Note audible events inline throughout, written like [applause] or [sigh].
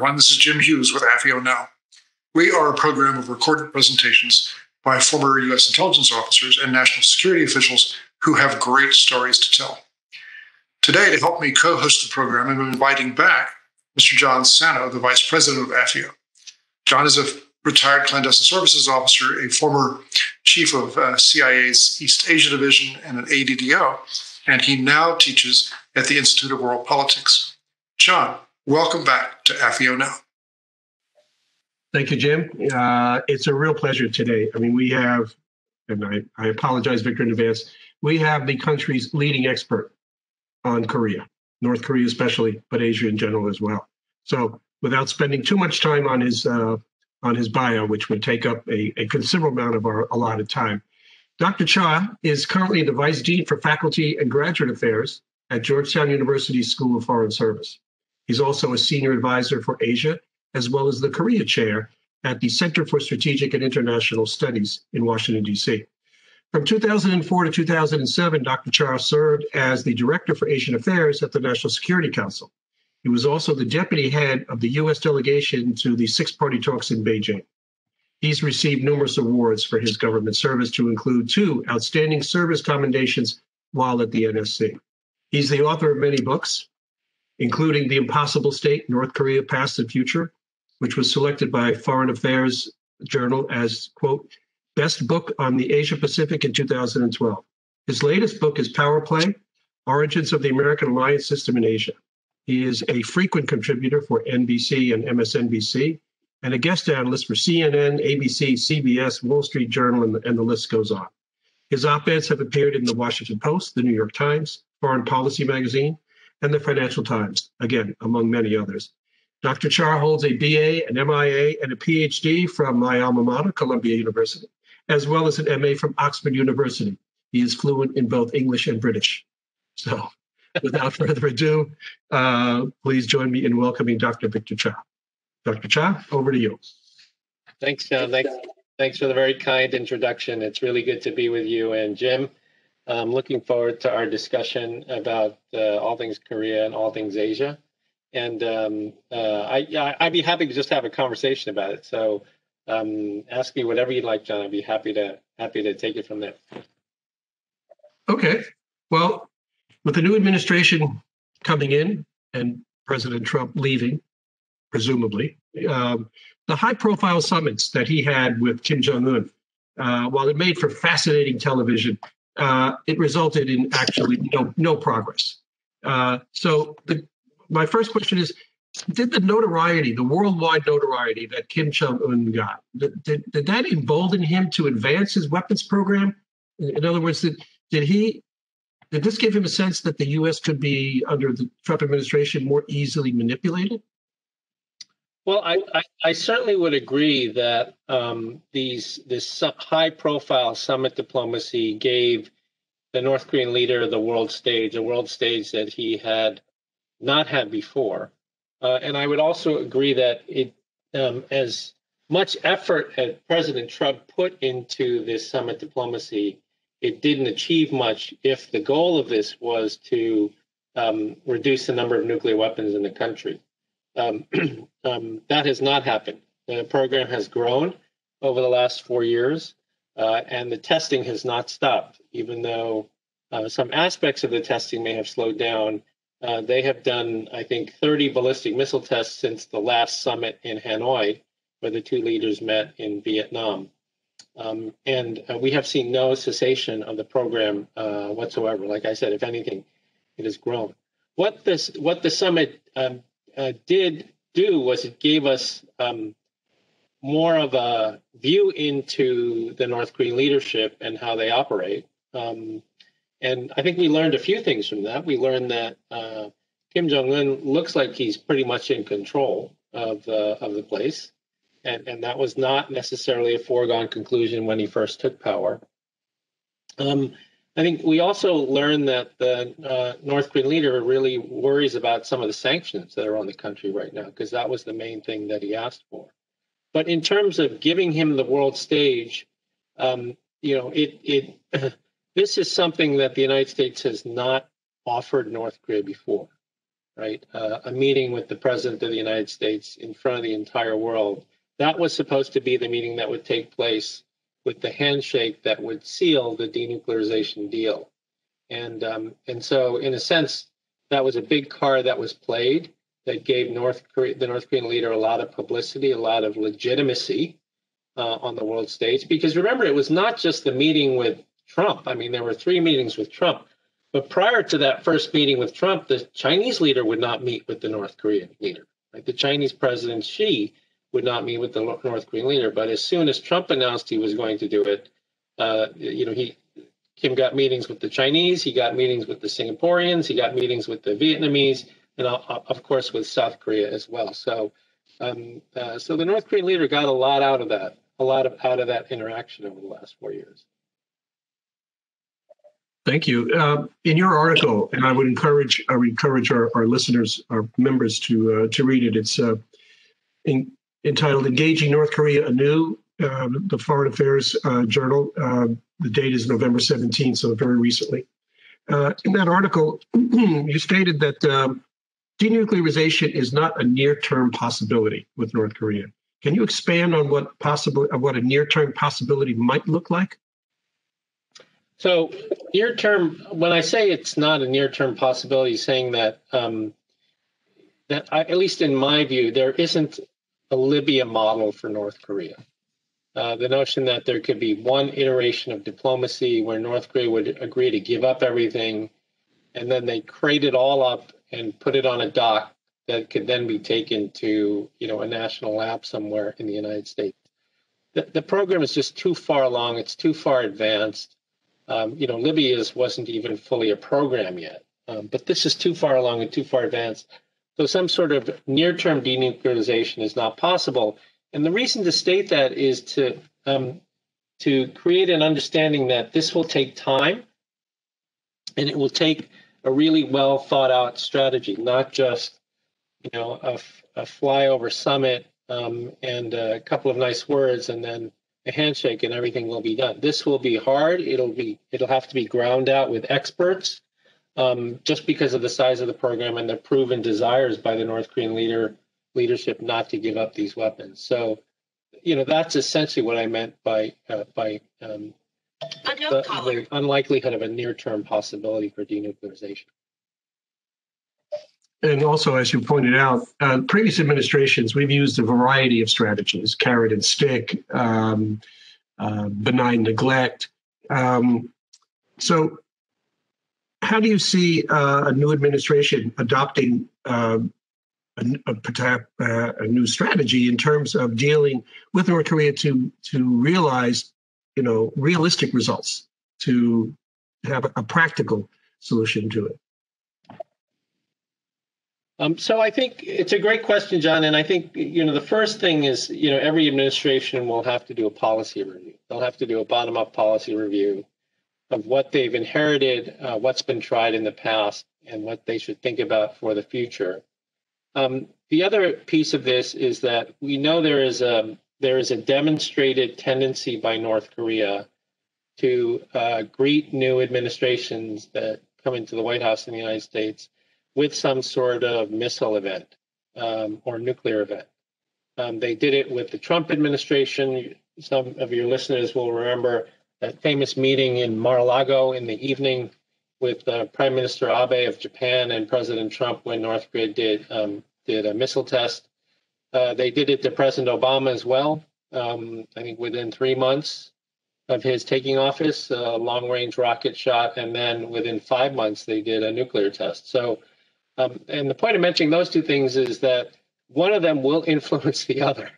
everyone. This is Jim Hughes with AFIO Now. We are a program of recorded presentations by former U.S. intelligence officers and national security officials who have great stories to tell. Today, to help me co host the program, I'm inviting back Mr. John Sano, the Vice President of AFIO. John is a retired clandestine services officer, a former chief of uh, CIA's East Asia Division, and an ADDO, and he now teaches at the Institute of World Politics. John, welcome back to AFIO Now. Thank you, Jim. Uh, it's a real pleasure today. I mean, we have, and I, I apologize, Victor, in advance, we have the country's leading expert on Korea, North Korea especially, but Asia in general as well. So, without spending too much time on his uh, on his bio, which would take up a, a considerable amount of our allotted time, Dr. Cha is currently the Vice Dean for Faculty and Graduate Affairs at Georgetown University School of Foreign Service. He's also a senior advisor for Asia, as well as the Korea chair at the Center for Strategic and International Studies in Washington, D.C. From 2004 to 2007, Dr. Cha has served as the Director for Asian Affairs at the National Security Council. He was also the deputy head of the U.S. delegation to the six party talks in Beijing. He's received numerous awards for his government service, to include two Outstanding Service Commendations while at the NSC. He's the author of many books, including The Impossible State North Korea Past and Future, which was selected by Foreign Affairs Journal as, quote, best book on the Asia Pacific in 2012. His latest book is Power Play Origins of the American Alliance System in Asia. He is a frequent contributor for NBC and MSNBC and a guest analyst for CNN, ABC, CBS, Wall Street Journal, and the, and the list goes on. His op eds have appeared in the Washington Post, the New York Times, Foreign Policy Magazine, and the Financial Times, again, among many others. Dr. Cha holds a BA, an MIA, and a PhD from my alma mater, Columbia University, as well as an MA from Oxford University. He is fluent in both English and British. So without [laughs] further ado, uh, please join me in welcoming Dr. Victor Cha. Dr. Cha, over to you. Thanks, John. Thanks, thanks for the very kind introduction. It's really good to be with you and Jim. I'm looking forward to our discussion about uh, all things Korea and all things Asia. And um, uh, I, I'd be happy to just have a conversation about it. So um, ask me whatever you'd like, John. I'd be happy to happy to take it from there. Okay. Well, with the new administration coming in and President Trump leaving, presumably, um, the high profile summits that he had with Kim Jong un, uh, while it made for fascinating television, uh, it resulted in actually no, no progress. Uh, so, the, my first question is Did the notoriety, the worldwide notoriety that Kim Jong un got, did, did, did that embolden him to advance his weapons program? In other words, did, did he did this give him a sense that the U.S. could be, under the Trump administration, more easily manipulated? Well, I, I, I certainly would agree that um, these this high-profile summit diplomacy gave the North Korean leader the world stage, a world stage that he had not had before. Uh, and I would also agree that it, um, as much effort as President Trump put into this summit diplomacy, it didn't achieve much if the goal of this was to um, reduce the number of nuclear weapons in the country. Um, [clears throat] um, that has not happened. The program has grown over the last four years, uh, and the testing has not stopped, even though uh, some aspects of the testing may have slowed down. Uh, they have done, I think, 30 ballistic missile tests since the last summit in Hanoi, where the two leaders met in Vietnam. Um, and uh, we have seen no cessation of the program uh, whatsoever. Like I said, if anything, it has grown. What this, what the summit um, uh, did do was it gave us um, more of a view into the North Korean leadership and how they operate. Um, and I think we learned a few things from that. We learned that uh, Kim Jong Un looks like he's pretty much in control of the of the place and, and that was not necessarily a foregone conclusion when he first took power. Um, I think we also learned that the uh, North Korean leader really worries about some of the sanctions that are on the country right now, because that was the main thing that he asked for. But in terms of giving him the world stage, um, you know, it it [clears throat] this is something that the United States has not offered North Korea before. right? Uh, a meeting with the president of the United States in front of the entire world. That was supposed to be the meeting that would take place with the handshake that would seal the denuclearization deal. And um, and so, in a sense, that was a big card that was played that gave North Korea, the North Korean leader a lot of publicity, a lot of legitimacy uh, on the world stage. Because remember, it was not just the meeting with Trump. I mean, there were three meetings with Trump. But prior to that first meeting with Trump, the Chinese leader would not meet with the North Korean leader. Right? The Chinese president Xi would not meet with the North Korean leader. But as soon as Trump announced he was going to do it, uh, you know, he Kim got meetings with the Chinese, he got meetings with the Singaporeans, he got meetings with the Vietnamese, and uh, of course with South Korea as well. So, um, uh, so the North Korean leader got a lot out of that, a lot of out of that interaction over the last four years. Thank you. Uh, in your article, and I would encourage I would encourage our, our listeners, our members to uh, to read it. It's uh, in, entitled "Engaging North Korea Anew." Uh, the Foreign Affairs uh, Journal. Uh, the date is November 17th, so very recently. in that article, [clears throat] you stated that um, denuclearization is not a near-term possibility with North Korea. Can you expand on what possible what a near-term possibility might look like? So near term, when I say it's not a near term possibility, saying that um, that I, at least in my view, there isn't a Libya model for North Korea. Uh, the notion that there could be one iteration of diplomacy where North Korea would agree to give up everything, and then they crate it all up and put it on a dock that could then be taken to you know a national lab somewhere in the United States. The, the program is just too far along. It's too far advanced um, you know, Libya's wasn't even fully a program yet, um, but this is too far along and too far advanced. So some sort of near-term denuclearization is not possible. And the reason to state that is to um, to create an understanding that this will take time, and it will take a really well thought out strategy, not just you know a, flyover summit um, and a couple of nice words, and then a handshake and everything will be done. This will be hard. It'll be it'll have to be ground out with experts, um, just because of the size of the program and the proven desires by the North Korean leader leadership not to give up these weapons. So, you know, that's essentially what I meant by uh, by um, the, the unlikelihood of a near-term possibility for denuclearization. And also, as you pointed out, uh, previous administrations, we've used a variety of strategies carrot and stick, um, uh, benign neglect. Um, so, how do you see uh, a new administration adopting uh, a, a, uh, a, new strategy in terms of dealing with North Korea to to realize, you know, realistic results, to have a, practical solution to it? Um, so I think it's a great question, John. And I think you know the first thing is you know every administration will have to do a policy review. They'll have to do a bottom-up policy review of what they've inherited, uh, what's been tried in the past, and what they should think about for the future. Um, the other piece of this is that we know there is a there is a demonstrated tendency by North Korea to uh, greet new administrations that come into the White House in the United States with some sort of missile event um, or nuclear event. Um, they did it with the Trump administration. Some of your listeners will remember that famous meeting in Mar-a-Lago in the evening with uh, Prime Minister Abe of Japan and President Trump when North Korea did um, did a missile test. Uh, they did it to President Obama as well. Um, I think within three months of his taking office, a long-range rocket shot, and then within five months they did a nuclear test. So um, and the point of mentioning those two things is that one of them will [laughs] influence the other.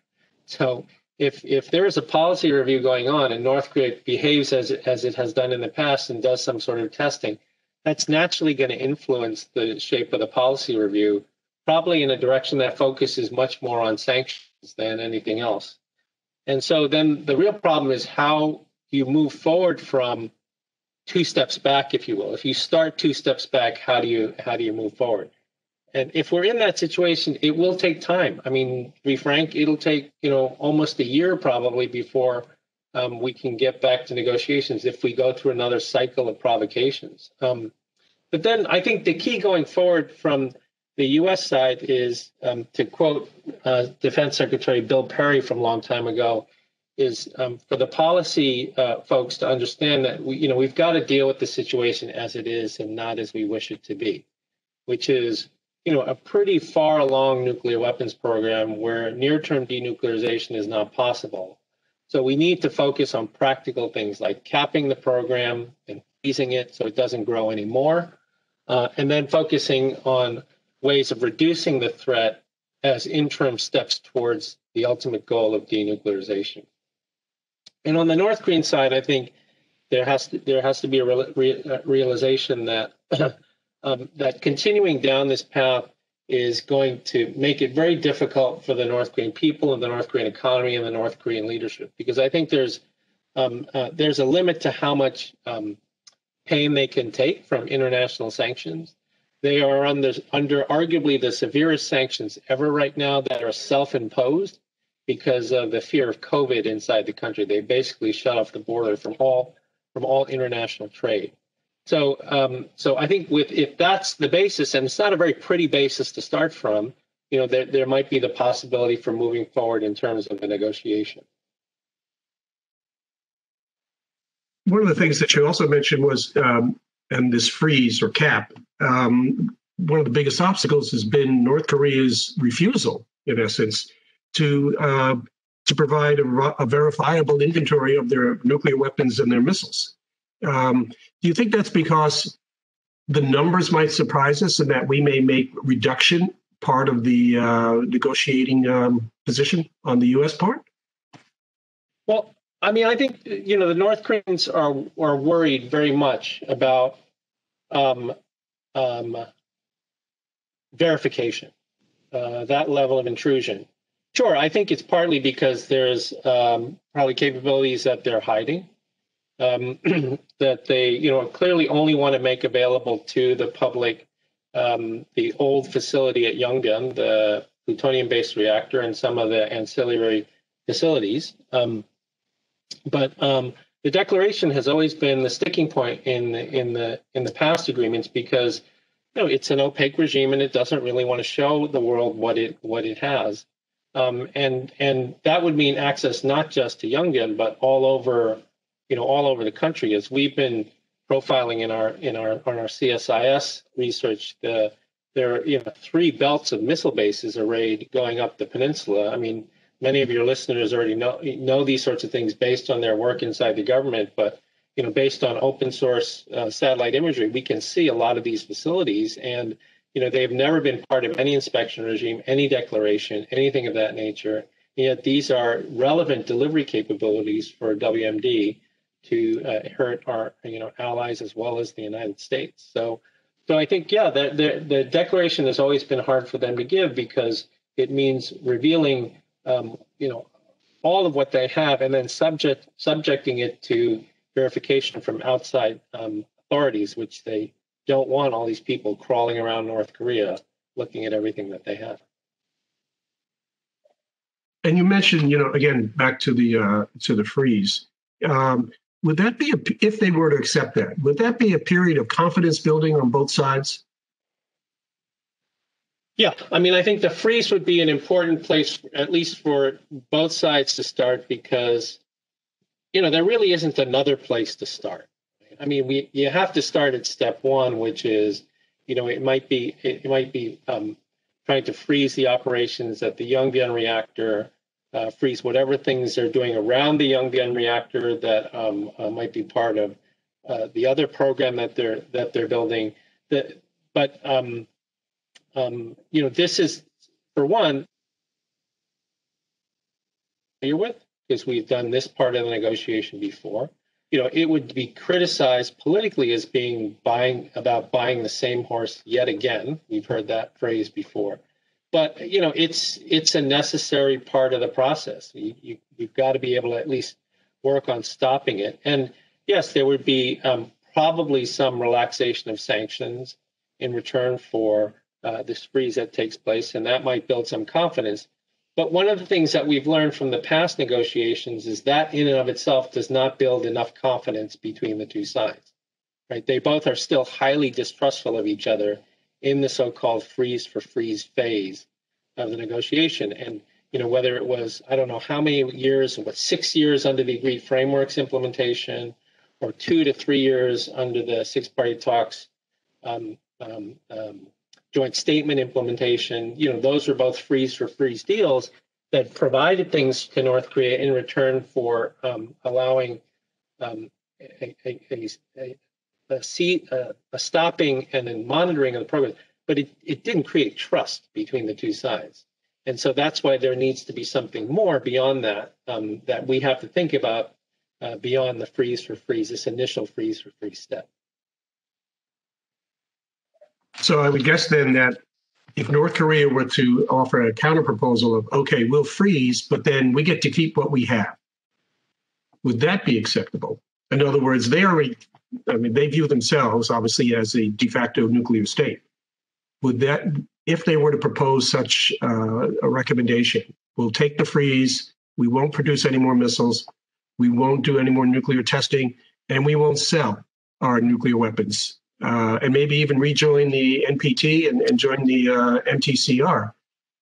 So if if there is a policy review going on and North Korea behaves as it, as it has done in the past and does some sort of testing, that's naturally going to influence the shape of the policy review, probably in a direction that focuses much more on sanctions than anything else. And so then the real problem is how you move forward from two steps back, if you will. If you start two steps back, how do you how do you move forward? And if we're in that situation, it will take time. I mean, be frank, it'll take you know almost a year probably before um, we can get back to negotiations if we go through another cycle of provocations. Um, but then I think the key going forward from the U.S. side is, um, to quote uh, Defense Secretary Bill Perry from a long time ago, is um, for the policy uh, folks to understand that we, you know, we've got to deal with the situation as it is and not as we wish it to be, which is, you know, a pretty far along nuclear weapons program where near-term denuclearization is not possible. So we need to focus on practical things like capping the program and freezing it so it doesn't grow anymore, uh, and then focusing on ways of reducing the threat as interim steps towards the ultimate goal of denuclearization. And on the North Korean side, I think there has to there has to be a uh, realization that [clears throat] um, that continuing down this path is going to make it very difficult for the North Korean people and the North Korean economy and the North Korean leadership because I think there's um, uh, there's a limit to how much um, pain they can take from international sanctions. They are under, under arguably the severest sanctions ever right now that are self-imposed because of the fear of COVID inside the country. They basically shut off the border from all from all international trade. So, um, so I think with if that's the basis, and it's not a very pretty basis to start from, you know, there there might be the possibility for moving forward in terms of a negotiation. One of the things that you also mentioned was, um, and this freeze or cap. Um, one of the biggest obstacles has been North Korea's refusal, in essence, to uh, to provide a, a, verifiable inventory of their nuclear weapons and their missiles. Um, do you think that's because the numbers might surprise us and that we may make reduction part of the uh, negotiating um, position on the U.S. part? Well, I mean, I think you know the North Koreans are are worried very much about um, um, verification, uh, that level of intrusion. Sure, I think it's partly because there's um, probably capabilities that they're hiding, um, [clears throat] that they, you know, clearly only want to make available to the public um, the old facility at Yongbyon, the plutonium-based reactor, and some of the ancillary facilities. Um, but um, the declaration has always been the sticking point in the in the in the past agreements because you know it's an opaque regime and it doesn't really want to show the world what it what it has. Um, and and that would mean access not just to Yongbyon, but all over, you know, all over the country. As we've been profiling in our in our on our CSIS research, the there are you know three belts of missile bases arrayed going up the peninsula. I mean, many of your listeners already know know these sorts of things based on their work inside the government, but you know, based on open source uh, satellite imagery, we can see a lot of these facilities and you know, they've never been part of any inspection regime, any declaration, anything of that nature. And yet these are relevant delivery capabilities for WMD to uh, hurt our, you know, allies as well as the United States. So, so I think, yeah, the, the, the declaration has always been hard for them to give because it means revealing, um, you know, all of what they have and then subject subjecting it to verification from outside um, authorities, which they don't want all these people crawling around North Korea looking at everything that they have. And you mentioned, you know, again back to the uh, to the freeze. Um, would that be a, if they were to accept that? Would that be a period of confidence building on both sides? Yeah, I mean, I think the freeze would be an important place, at least for both sides to start, because you know there really isn't another place to start. I mean, we you have to start at step one, which is, you know, it might be it might be um, trying to freeze the operations at the Yongbyon reactor, uh, freeze whatever things they're doing around the Yongbyon reactor that um, uh, might be part of uh, the other program that they're that they're building. But um, um, you know, this is for one you're with because we've done this part of the negotiation before you know, it would be criticized politically as being buying about buying the same horse yet again. We've heard that phrase before, but you know, it's it's a necessary part of the process. You, you you've got to be able to at least work on stopping it. And yes, there would be um, probably some relaxation of sanctions in return for uh, this freeze that takes place, and that might build some confidence. But one of the things that we've learned from the past negotiations is that in and of itself does not build enough confidence between the two sides. Right? They both are still highly distrustful of each other in the so-called freeze for freeze phase of the negotiation. And you know whether it was I don't know how many years, what six years under the agreed frameworks implementation, or two to three years under the six-party talks um, um, um, joint statement implementation. You know those were both freeze for freeze deals that provided things to North Korea in return for um, allowing um, a, a, a, a, see, a, stopping and then monitoring of the program, but it, it didn't create trust between the two sides. And so that's why there needs to be something more beyond that um, that we have to think about uh, beyond the freeze for freeze, this initial freeze for freeze step. So I would guess then that if North Korea were to offer a counterproposal of, okay, we'll freeze, but then we get to keep what we have, would that be acceptable? In other words, they already, I mean, they view themselves obviously as a de facto nuclear state. Would that, if they were to propose such uh, a recommendation, we'll take the freeze, we won't produce any more missiles, we won't do any more nuclear testing, and we won't sell our nuclear weapons, uh, and maybe even rejoin the NPT and, and join the uh, MTCR.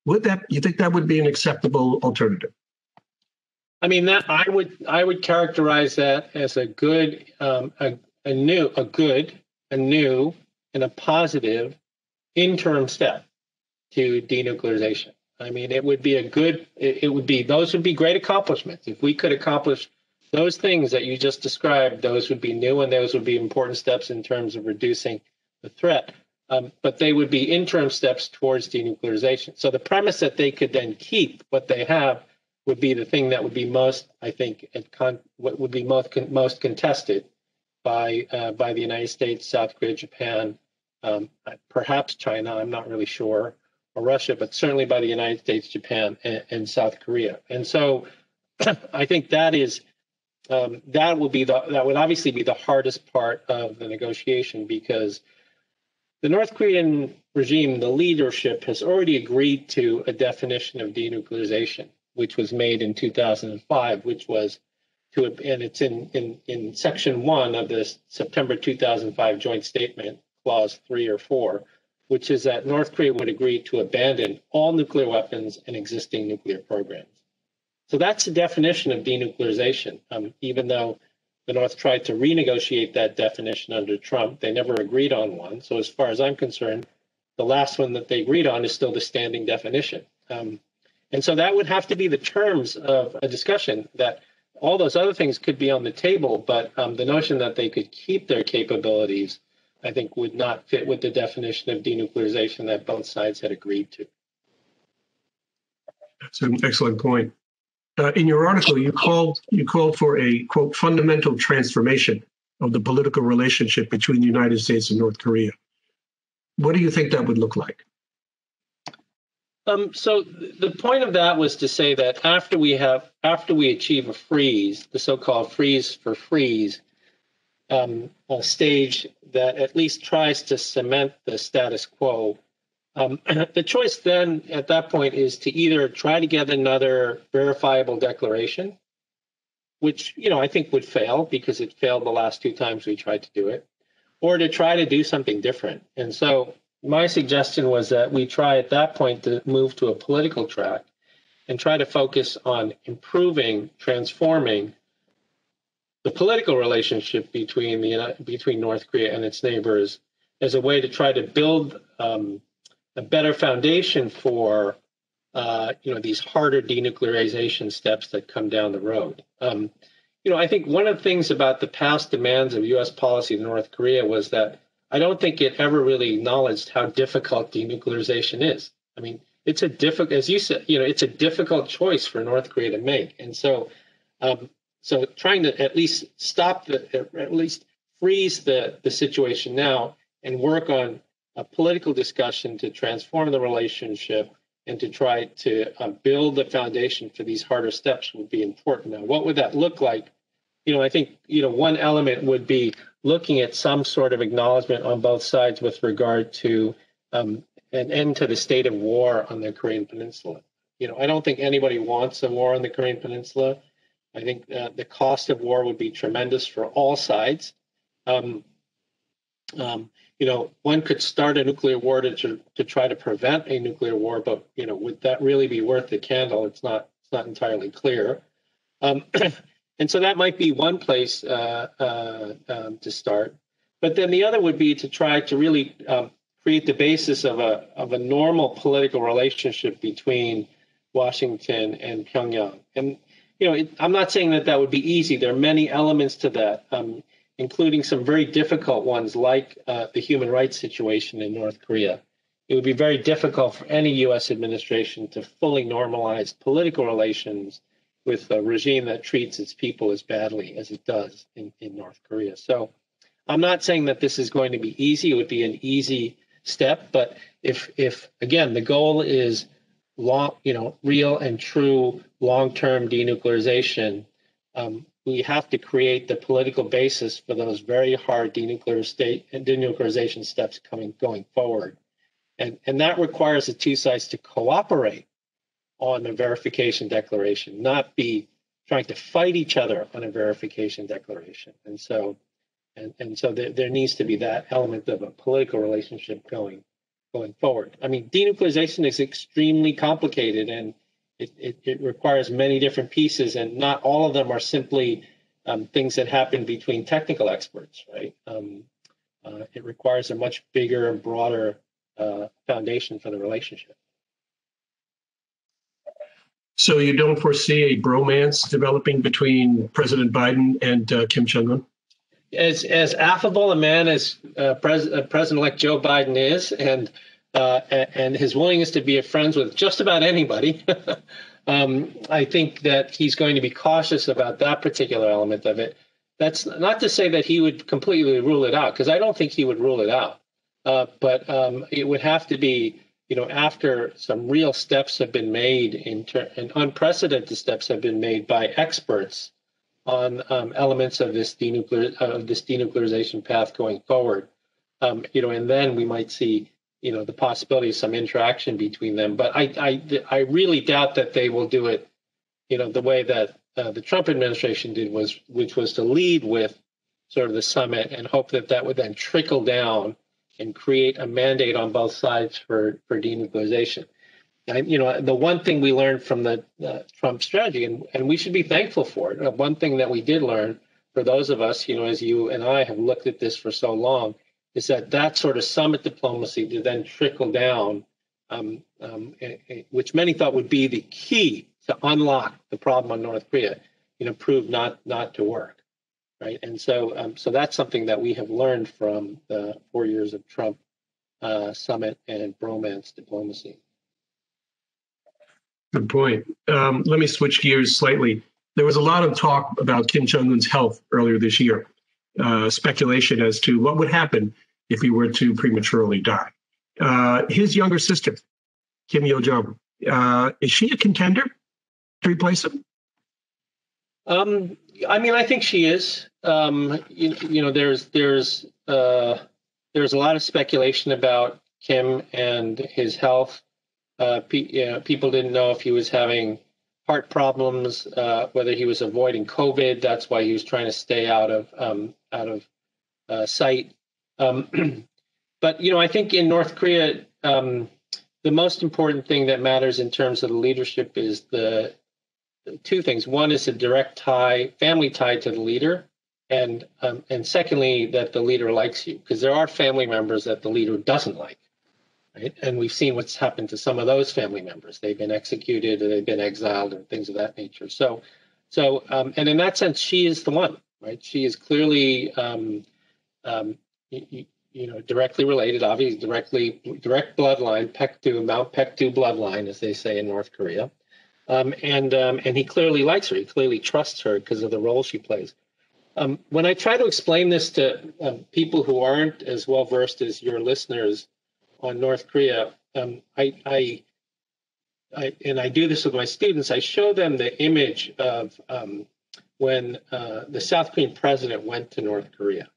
Would that you think that would be an acceptable alternative? I mean that I would I would characterize that as a good um, a, a new a good a new and a positive interim step to denuclearization. I mean, it would be a good it, it would be those would be great accomplishments if we could accomplish those things that you just described. Those would be new and those would be important steps in terms of reducing the threat. Um, but they would be interim steps towards denuclearization. So the premise that they could then keep what they have would be the thing that would be most, I think, con- what would be most con- most contested by uh, by the United States, South Korea, Japan, um, perhaps China. I'm not really sure, or Russia, but certainly by the United States, Japan, and, and South Korea. And so, [coughs] I think that is um, that will be the that would obviously be the hardest part of the negotiation because the North Korean regime, the leadership, has already agreed to a definition of denuclearization which was made in 2005, which was to, and it's in, in, in section one of the September 2005 joint statement, clause three or four, which is that North Korea would agree to abandon all nuclear weapons and existing nuclear programs. So that's the definition of denuclearization. Um, even though the North tried to renegotiate that definition under Trump, they never agreed on one. So as far as I'm concerned, the last one that they agreed on is still the standing definition. Um, and so that would have to be the terms of a discussion that all those other things could be on the table, but um, the notion that they could keep their capabilities, I think, would not fit with the definition of denuclearization that both sides had agreed to. That's an excellent point. Uh, in your article, you called you called for a quote fundamental transformation of the political relationship between the United States and North Korea. What do you think that would look like? Um, so the point of that was to say that after we have after we achieve a freeze, the so-called freeze for freeze, um, stage that at least tries to cement the status quo. Um, [clears throat] the choice then at that point is to either try to get another verifiable declaration, which you know I think would fail because it failed the last two times we tried to do it, or to try to do something different. And so my suggestion was that we try at that point to move to a political track and try to focus on improving, transforming the political relationship between the between North Korea and its neighbors as a way to try to build um, a better foundation for uh, you know these harder denuclearization steps that come down the road. Um, you know, I think one of the things about the past demands of U.S. policy in North Korea was that I don't think it ever really acknowledged how difficult denuclearization is. I mean, it's a difficult, as you said, you know, it's a difficult choice for North Korea to make, and so, um, so trying to at least stop the, at least freeze the the situation now and work on a political discussion to transform the relationship and to try to uh, build the foundation for these harder steps would be important. Now, what would that look like? You know, I think you know one element would be looking at some sort of acknowledgement on both sides with regard to um, an end to the state of war on the Korean Peninsula. You know, I don't think anybody wants a war on the Korean Peninsula. I think uh, the cost of war would be tremendous for all sides. Um, um, you know, one could start a nuclear war to, to, try to prevent a nuclear war, but you know, would that really be worth the candle? It's not. It's not entirely clear. Um, [clears throat] and so that might be one place uh, uh, um, to start. But then the other would be to try to really um, create the basis of a of a normal political relationship between Washington and Pyongyang. And you know, it, I'm not saying that that would be easy. There are many elements to that, um, including some very difficult ones, like uh, the human rights situation in North Korea. It would be very difficult for any U.S. administration to fully normalize political relations with a regime that treats its people as badly as it does in, in North Korea. So I'm not saying that this is going to be easy. It would be an easy step, but if if again the goal is long, you know, real and true long-term denuclearization, um, we have to create the political basis for those very hard denuclear state denuclearization steps coming going forward, and and that requires the two sides to cooperate on a verification declaration, not be trying to fight each other on a verification declaration. And so, and, and so there, there needs to be that element of a political relationship going going forward. I mean, denuclearization is extremely complicated and it, it, it requires many different pieces, and not all of them are simply um, things that happen between technical experts, right? Um, uh, it requires a much bigger and broader uh, foundation for the relationship. So you don't foresee a bromance developing between President Biden and uh, Kim Jong Un? As as affable a man as uh, Pres- uh, President-elect Joe Biden is, and uh, and his willingness to be friends with just about anybody, [laughs] um, I think that he's going to be cautious about that particular element of it. That's not to say that he would completely rule it out, because I don't think he would rule it out. Uh, but um, it would have to be you know, after some real steps have been made in ter- and unprecedented steps have been made by experts on um, elements of this denuclear of this denuclearization path going forward, um, you know, and then we might see, you know, the possibility of some interaction between them. But I, I, I really doubt that they will do it, you know, the way that uh, the Trump administration did was, which was to lead with sort of the summit and hope that that would then trickle down and create a mandate on both sides for, for denuclearization. And, you know, the one thing we learned from the uh, Trump strategy, and, and we should be thankful for it, uh, one thing that we did learn for those of us, you know, as you and I have looked at this for so long, is that that sort of summit diplomacy to then trickle down, um, um, which many thought would be the key to unlock the problem on North Korea, you know, proved not not to work right? And so, um, so that's something that we have learned from the four years of Trump uh, summit and bromance diplomacy. Good point. Um, let me switch gears slightly. There was a lot of talk about Kim Jong Un's health earlier this year, uh, speculation as to what would happen if he were to prematurely die. Uh, his younger sister, Kim Yo Jong, uh, is she a contender to replace him? Um, I mean, I think she is. Um, you, you, know, there's there's uh, there's a lot of speculation about Kim and his health. Uh, pe- you know, people didn't know if he was having heart problems, uh, whether he was avoiding COVID. That's why he was trying to stay out of um, out of uh, sight. Um, [clears throat] but you know, I think in North Korea, um, the most important thing that matters in terms of the leadership is the two things. One is a direct tie, family tie to the leader, and um, and secondly that the leader likes you, because there are family members that the leader doesn't like, right? And we've seen what's happened to some of those family members. They've been executed, or they've been exiled, and things of that nature. So, so um, and in that sense, she is the one, right? She is clearly. Um, um, you, you know, directly related, obviously, directly direct bloodline, Paektu, Mount Paektu bloodline, as they say in North Korea. Um, and um, and he clearly likes her. He clearly trusts her because of the role she plays. Um, when I try to explain this to um, people who aren't as well versed as your listeners on North Korea, um, I, I, I, and I do this with my students. I show them the image of um, when uh, the South Korean president went to North Korea,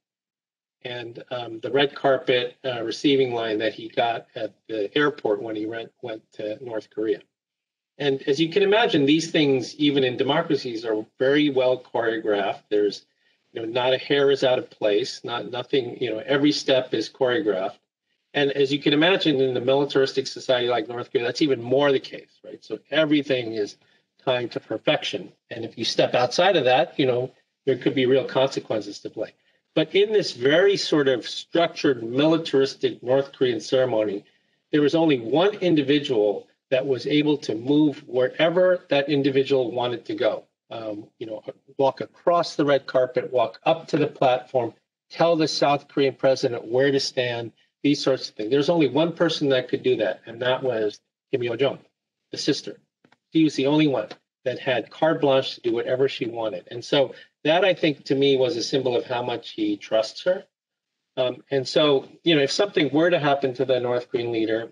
and the red carpet uh, receiving line that he got at the airport when he went went to North Korea and as you can imagine, these things, even in democracies, are very well choreographed. There's You know, not a hair is out of place. Not nothing. You know, every step is choreographed. And as you can imagine, in a militaristic society like North Korea, that's even more the case, right? So everything is timed to perfection. And if you step outside of that, you know, there could be real consequences to play. But in this very sort of structured militaristic North Korean ceremony, there was only one individual that was able to move wherever that individual wanted to go. Um, you know, walk across the red carpet, walk up to the platform, tell the South Korean president where to stand, these sorts of things. There's only one person that could do that, and that was Kim Yo Jong, the sister. She was the only one that had carte blanche to do whatever she wanted. And so that, I think, to me, was a symbol of how much he trusts her. Um, and so, you know, if something were to happen to the North Korean leader,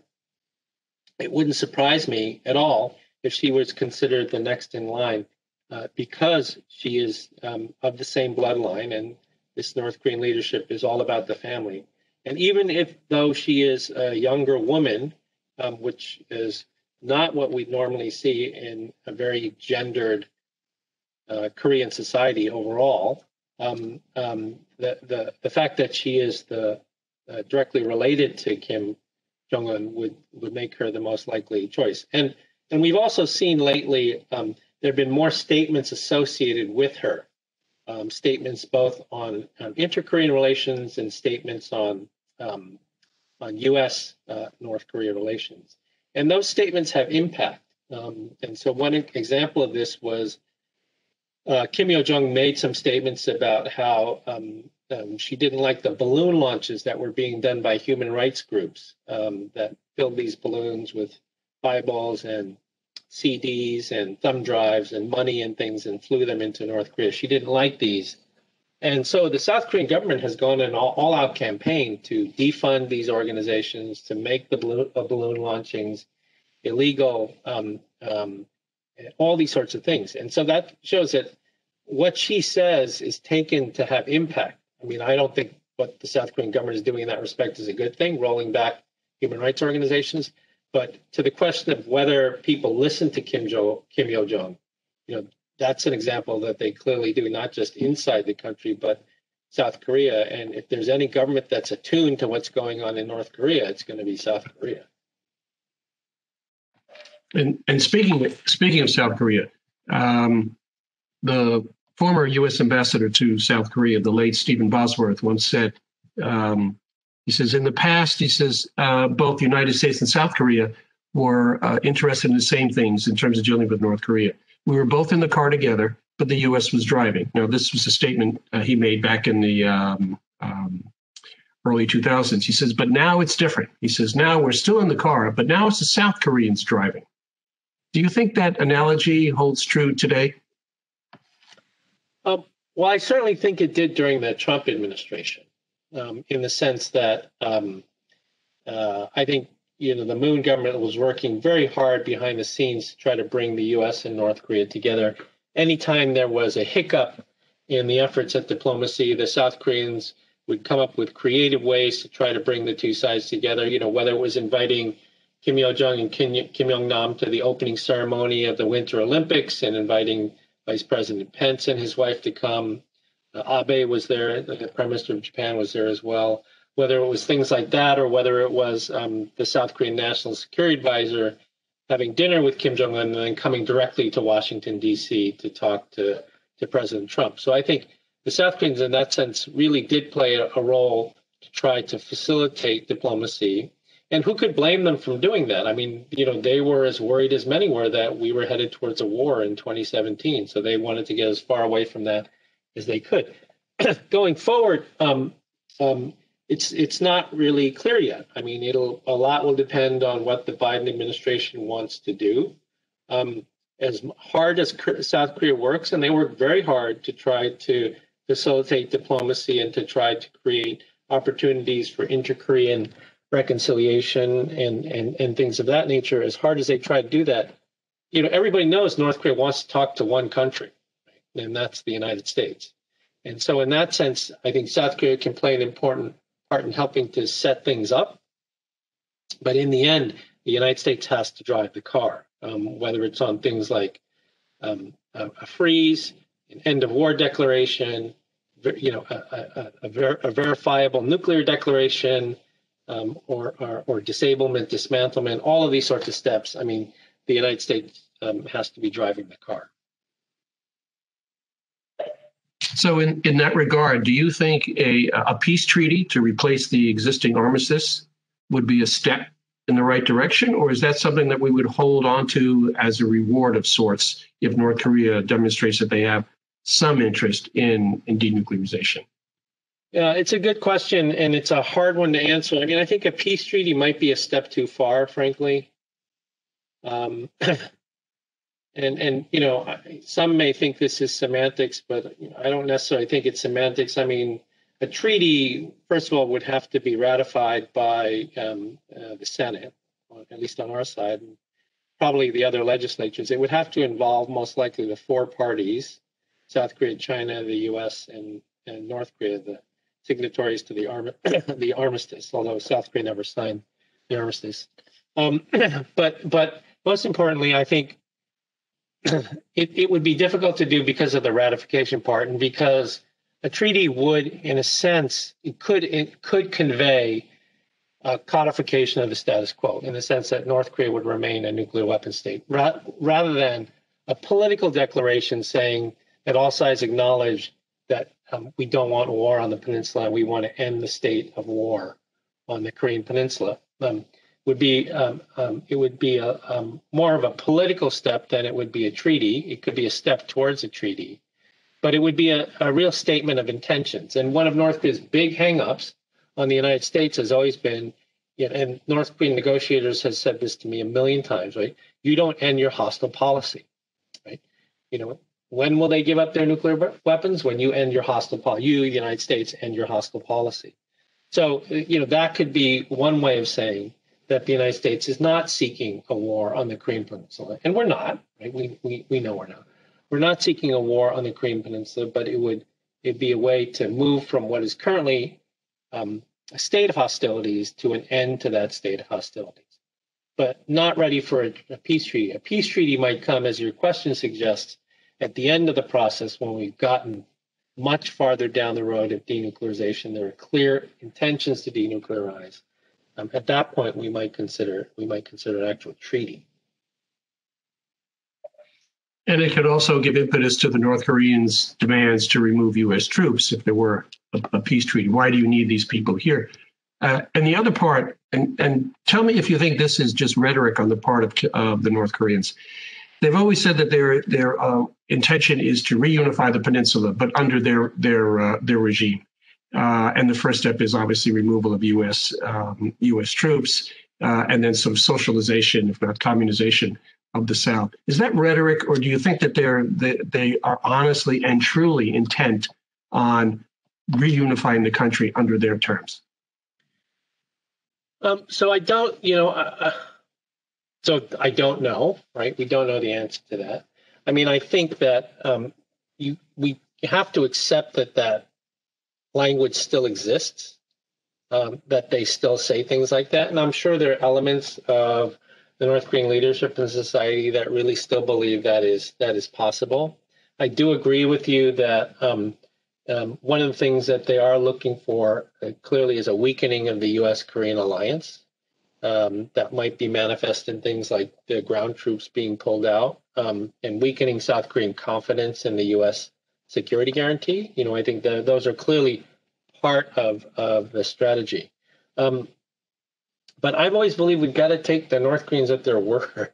it wouldn't surprise me at all if she was considered the next in line uh, because she is um, of the same bloodline and this North Korean leadership is all about the family. And even if, though she is a younger woman, um, which is not what we'd normally see in a very gendered uh, Korean society overall, um, um, the, the, the fact that she is the uh, directly related to Kim Jong Un would would make her the most likely choice. And and we've also seen lately um, there have been more statements associated with her, um, statements both on, on inter-Korean relations and statements on um, on U.S. Uh, North Korea relations. And those statements have impact. Um, and so one example of this was uh, Kim Yo Jong made some statements about how um, she didn't like the balloon launches that were being done by human rights groups um, that filled these balloons with fireballs and CDs and thumb drives and money and things and flew them into North Korea. She didn't like these. And so the South Korean government has gone an all, out campaign to defund these organizations, to make the balloon, uh, balloon launchings illegal, um, um, all these sorts of things. And so that shows that what she says is taken to have impact. I mean, I don't think what the South Korean government is doing in that respect is a good thing, rolling back human rights organizations. But to the question of whether people listen to Kim Jo Kim Yo Jong, you know, that's an example that they clearly do, not just inside the country, but South Korea. And if there's any government that's attuned to what's going on in North Korea, it's going to be South Korea. And and speaking speaking of South Korea, um, the former U.S. ambassador to South Korea, the late Stephen Bosworth, once said, um, he says, in the past, he says, uh, both the United States and South Korea were uh, interested in the same things in terms of dealing with North Korea. We were both in the car together, but the U.S. was driving. Now, this was a statement uh, he made back in the um, um, early 2000s. He says, but now it's different. He says, now we're still in the car, but now it's the South Koreans driving. Do you think that analogy holds true today? Um, well, I certainly think it did during the Trump administration, um, in the sense that um, uh, I think you know the Moon government was working very hard behind the scenes to try to bring the U.S. and North Korea together. Anytime there was a hiccup in the efforts at diplomacy, the South Koreans would come up with creative ways to try to bring the two sides together. You know, whether it was inviting Kim Yo Jong and Kim, Kim Yong Nam to the opening ceremony of the Winter Olympics and inviting Vice President Pence and his wife to come. Uh, Abe was there, the Prime Minister of Japan was there as well. Whether it was things like that or whether it was um, the South Korean National Security Advisor having dinner with Kim Jong un and then coming directly to Washington, D.C. to talk to, to President Trump. So I think the South Koreans, in that sense, really did play a, a role to try to facilitate diplomacy and who could blame them from doing that? I mean, you know, they were as worried as many were that we were headed towards a war in 2017. So they wanted to get as far away from that as they could. [clears throat] Going forward, um, um, it's it's not really clear yet. I mean, it'll a lot will depend on what the Biden administration wants to do. Um, as hard as South Korea works, and they work very hard to try to facilitate diplomacy and to try to create opportunities for inter-Korean reconciliation and, and, and things of that nature, as hard as they try to do that, you know, everybody knows North Korea wants to talk to one country, right? and that's the United States. And so, in that sense, I think South Korea can play an important part in helping to set things up. But in the end, the United States has to drive the car, um, whether it's on things like um, a, a freeze, an end of war declaration, you know, a, a, a, ver- a verifiable nuclear declaration um, or, or, or, disablement, dismantlement, all of these sorts of steps. I mean, the United States um, has to be driving the car. So, in, in that regard, do you think a, a peace treaty to replace the existing armistice would be a step in the right direction, or is that something that we would hold on to as a reward of sorts if North Korea demonstrates that they have some interest in, in denuclearization? Yeah, it's a good question, and it's a hard one to answer. I mean, I think a peace treaty might be a step too far, frankly. Um, [laughs] and and you know, some may think this is semantics, but you know, I don't necessarily think it's semantics. I mean, a treaty, first of all, would have to be ratified by um, uh, the Senate, at least on our side, and probably the other legislatures. It would have to involve most likely the four parties: South Korea, China, the U.S., and, and North Korea, the signatories to the, arm- [coughs] the armistice, although South Korea never signed the armistice. Um, [coughs] but but most importantly, I think [coughs] it, it would be difficult to do because of the ratification part and because a treaty would, in a sense, it could it could convey a codification of the status quo in the sense that North Korea would remain a nuclear weapon state, ra- rather than a political declaration saying that all sides acknowledge that um, we don't want war on the peninsula we want to end the state of war on the Korean peninsula. Um, would be um, um, it would be a um, more of a political step than it would be a treaty. It could be a step towards a treaty, but it would be a, a real statement of intentions. And one of North Korea's big hangups on the United States has always been, and North Korean negotiators has said this to me a million times, right? You don't end your hostile policy, right? You know, when will they give up their nuclear weapons? When you end your hostile policy, you, the United States, end your hostile policy. So, you know, that could be one way of saying that the United States is not seeking a war on the Korean Peninsula. And we're not, right? We, we, we know we're not. We're not seeking a war on the Korean Peninsula, but it would it'd be a way to move from what is currently um, a state of hostilities to an end to that state of hostilities. But not ready for a, a peace treaty. A peace treaty might come, as your question suggests, at the end of the process when we've gotten much farther down the road of denuclearization. There are clear intentions to denuclearize. Um, at that point, we might consider we might consider an actual treaty. And it could also give impetus to the North Koreans' demands to remove U.S. troops if there were a, a peace treaty. Why do you need these people here? Uh, and the other part, and, and tell me if you think this is just rhetoric on the part of uh, the North Koreans. They've always said that their their uh, intention is to reunify the peninsula, but under their their uh, their regime. Uh, and the first step is obviously removal of U.S. Um, U.S. troops, uh, and then some socialization, if not communization, of the South. Is that rhetoric, or do you think that they're they, they are honestly and truly intent on reunifying the country under their terms? Um, so I don't, you know, so I don't know, right? We don't know the answer to that. I mean, I think that um, you we have to accept that that language still exists, um, that they still say things like that. And I'm sure there are elements of the North Korean leadership and society that really still believe that is that is possible. I do agree with you that um, um, one of the things that they are looking for uh, clearly is a weakening of the U.S. Korean alliance. Um, that might be manifest in things like the ground troops being pulled out um, and weakening South Korean confidence in the U.S security guarantee. You know, I think that those are clearly part of, of the strategy. Um, but I've always believed we've got to take the North Koreans at their [laughs] word.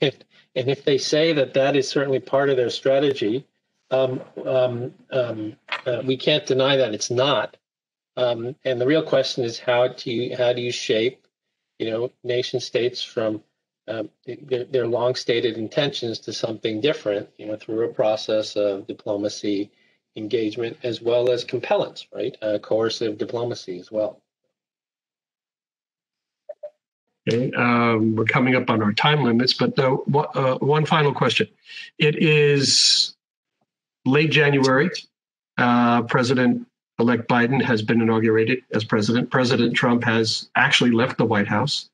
and, if they say that that is certainly part of their strategy, um, um, um, uh, we can't deny that it's not. Um, and the real question is how do you how do you shape, you know, nation states from um, their, their long stated intentions to something different, you know, through a process of diplomacy, engagement, as well as compellence, right? Uh, coercive diplomacy as well. Okay, um, we're coming up on our time limits, but the, uh, one final question. It is late January. Uh, President elect Biden has been inaugurated as president. President Trump has actually left the White House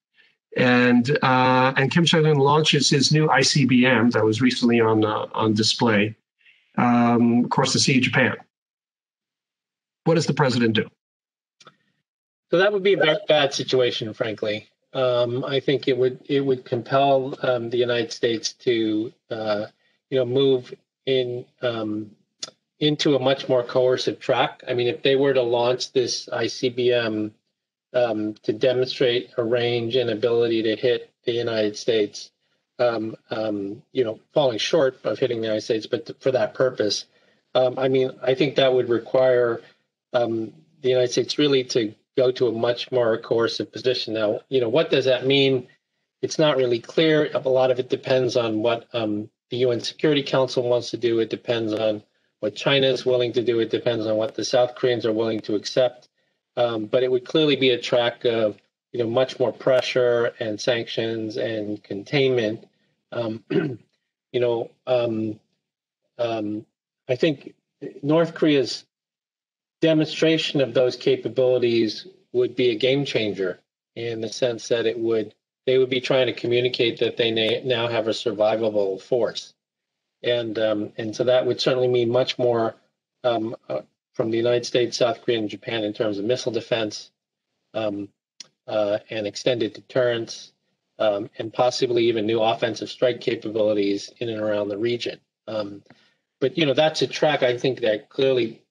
and uh, and Kim Jong Un launches his new ICBM that was recently on uh, on display um, across the sea of Japan. What does the president do? So that would be a very bad situation, frankly. Um, I think it would it would compel um, the United States to uh, you know move in um, into a much more coercive track. I mean, if they were to launch this ICBM um, to demonstrate a range and ability to hit the United States, um, um, you know, falling short of hitting the United States, but th- for that purpose, um, I mean, I think that would require um, the United States really to go to a much more coercive position. Now, you know, what does that mean? It's not really clear. A lot of it depends on what um, the UN Security Council wants to do. It depends on what China is willing to do. It depends on what the South Koreans are willing to accept. Um, but it would clearly be a track of you know much more pressure and sanctions and containment. Um, [clears throat] you know, um, um, I think North Korea's demonstration of those capabilities would be a game changer in the sense that it would they would be trying to communicate that they now have a survivable force, and um, and so that would certainly mean much more um, uh, from the United States, South Korea, and Japan in terms of missile defense um, uh, and extended deterrence, um, and possibly even new offensive strike capabilities in and around the region. Um, but you know that's a track I think that clearly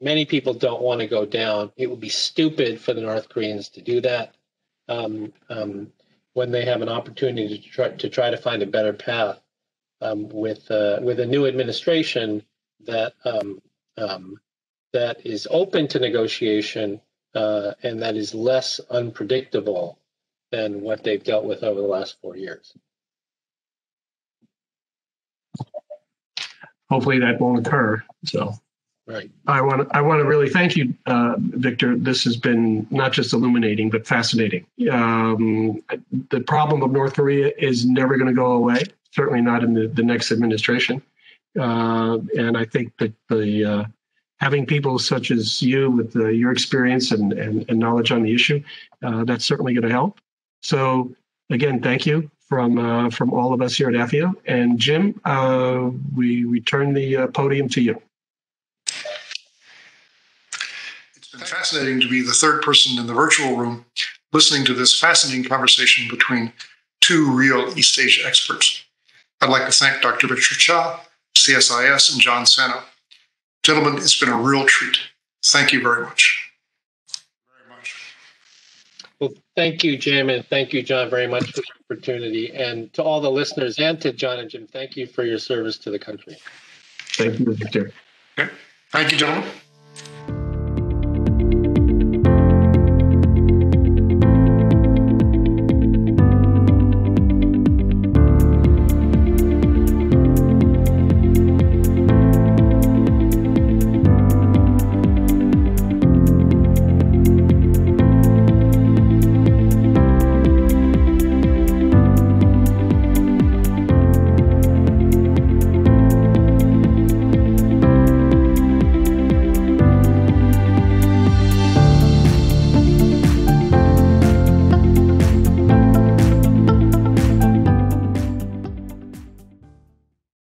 many people don't want to go down. It would be stupid for the North Koreans to do that. Um, when they have an opportunity to try to try to find a better path um, with uh, with a new administration that um, um, that is open to negotiation uh, and that is less unpredictable than what they've dealt with over the last four years. Hopefully that won't occur. So Right. I want to I want to really thank you, uh, Victor. This has been not just illuminating but fascinating. Um, the problem of North Korea is never going to go away. Certainly not in the, the next administration. Uh, and I think that the uh, having people such as you with uh, your experience and, and, and, knowledge on the issue, uh, that's certainly going to help. So again, thank you from uh, from all of us here at AFIO. And Jim, we return the podium to you. It's been fascinating to be the third person in the virtual room listening to this fascinating conversation between two real East Asia experts. I'd like to thank Dr. Victor Cha, CSIS, and John Sano. Gentlemen, it's been a real treat. Thank you very much. Very much. Well, thank you, Jim, and thank you, John, very much for the opportunity. And to all the listeners and to John and Jim, thank you for your service to the country. Thank you, Victor. Okay. Thank you, gentlemen.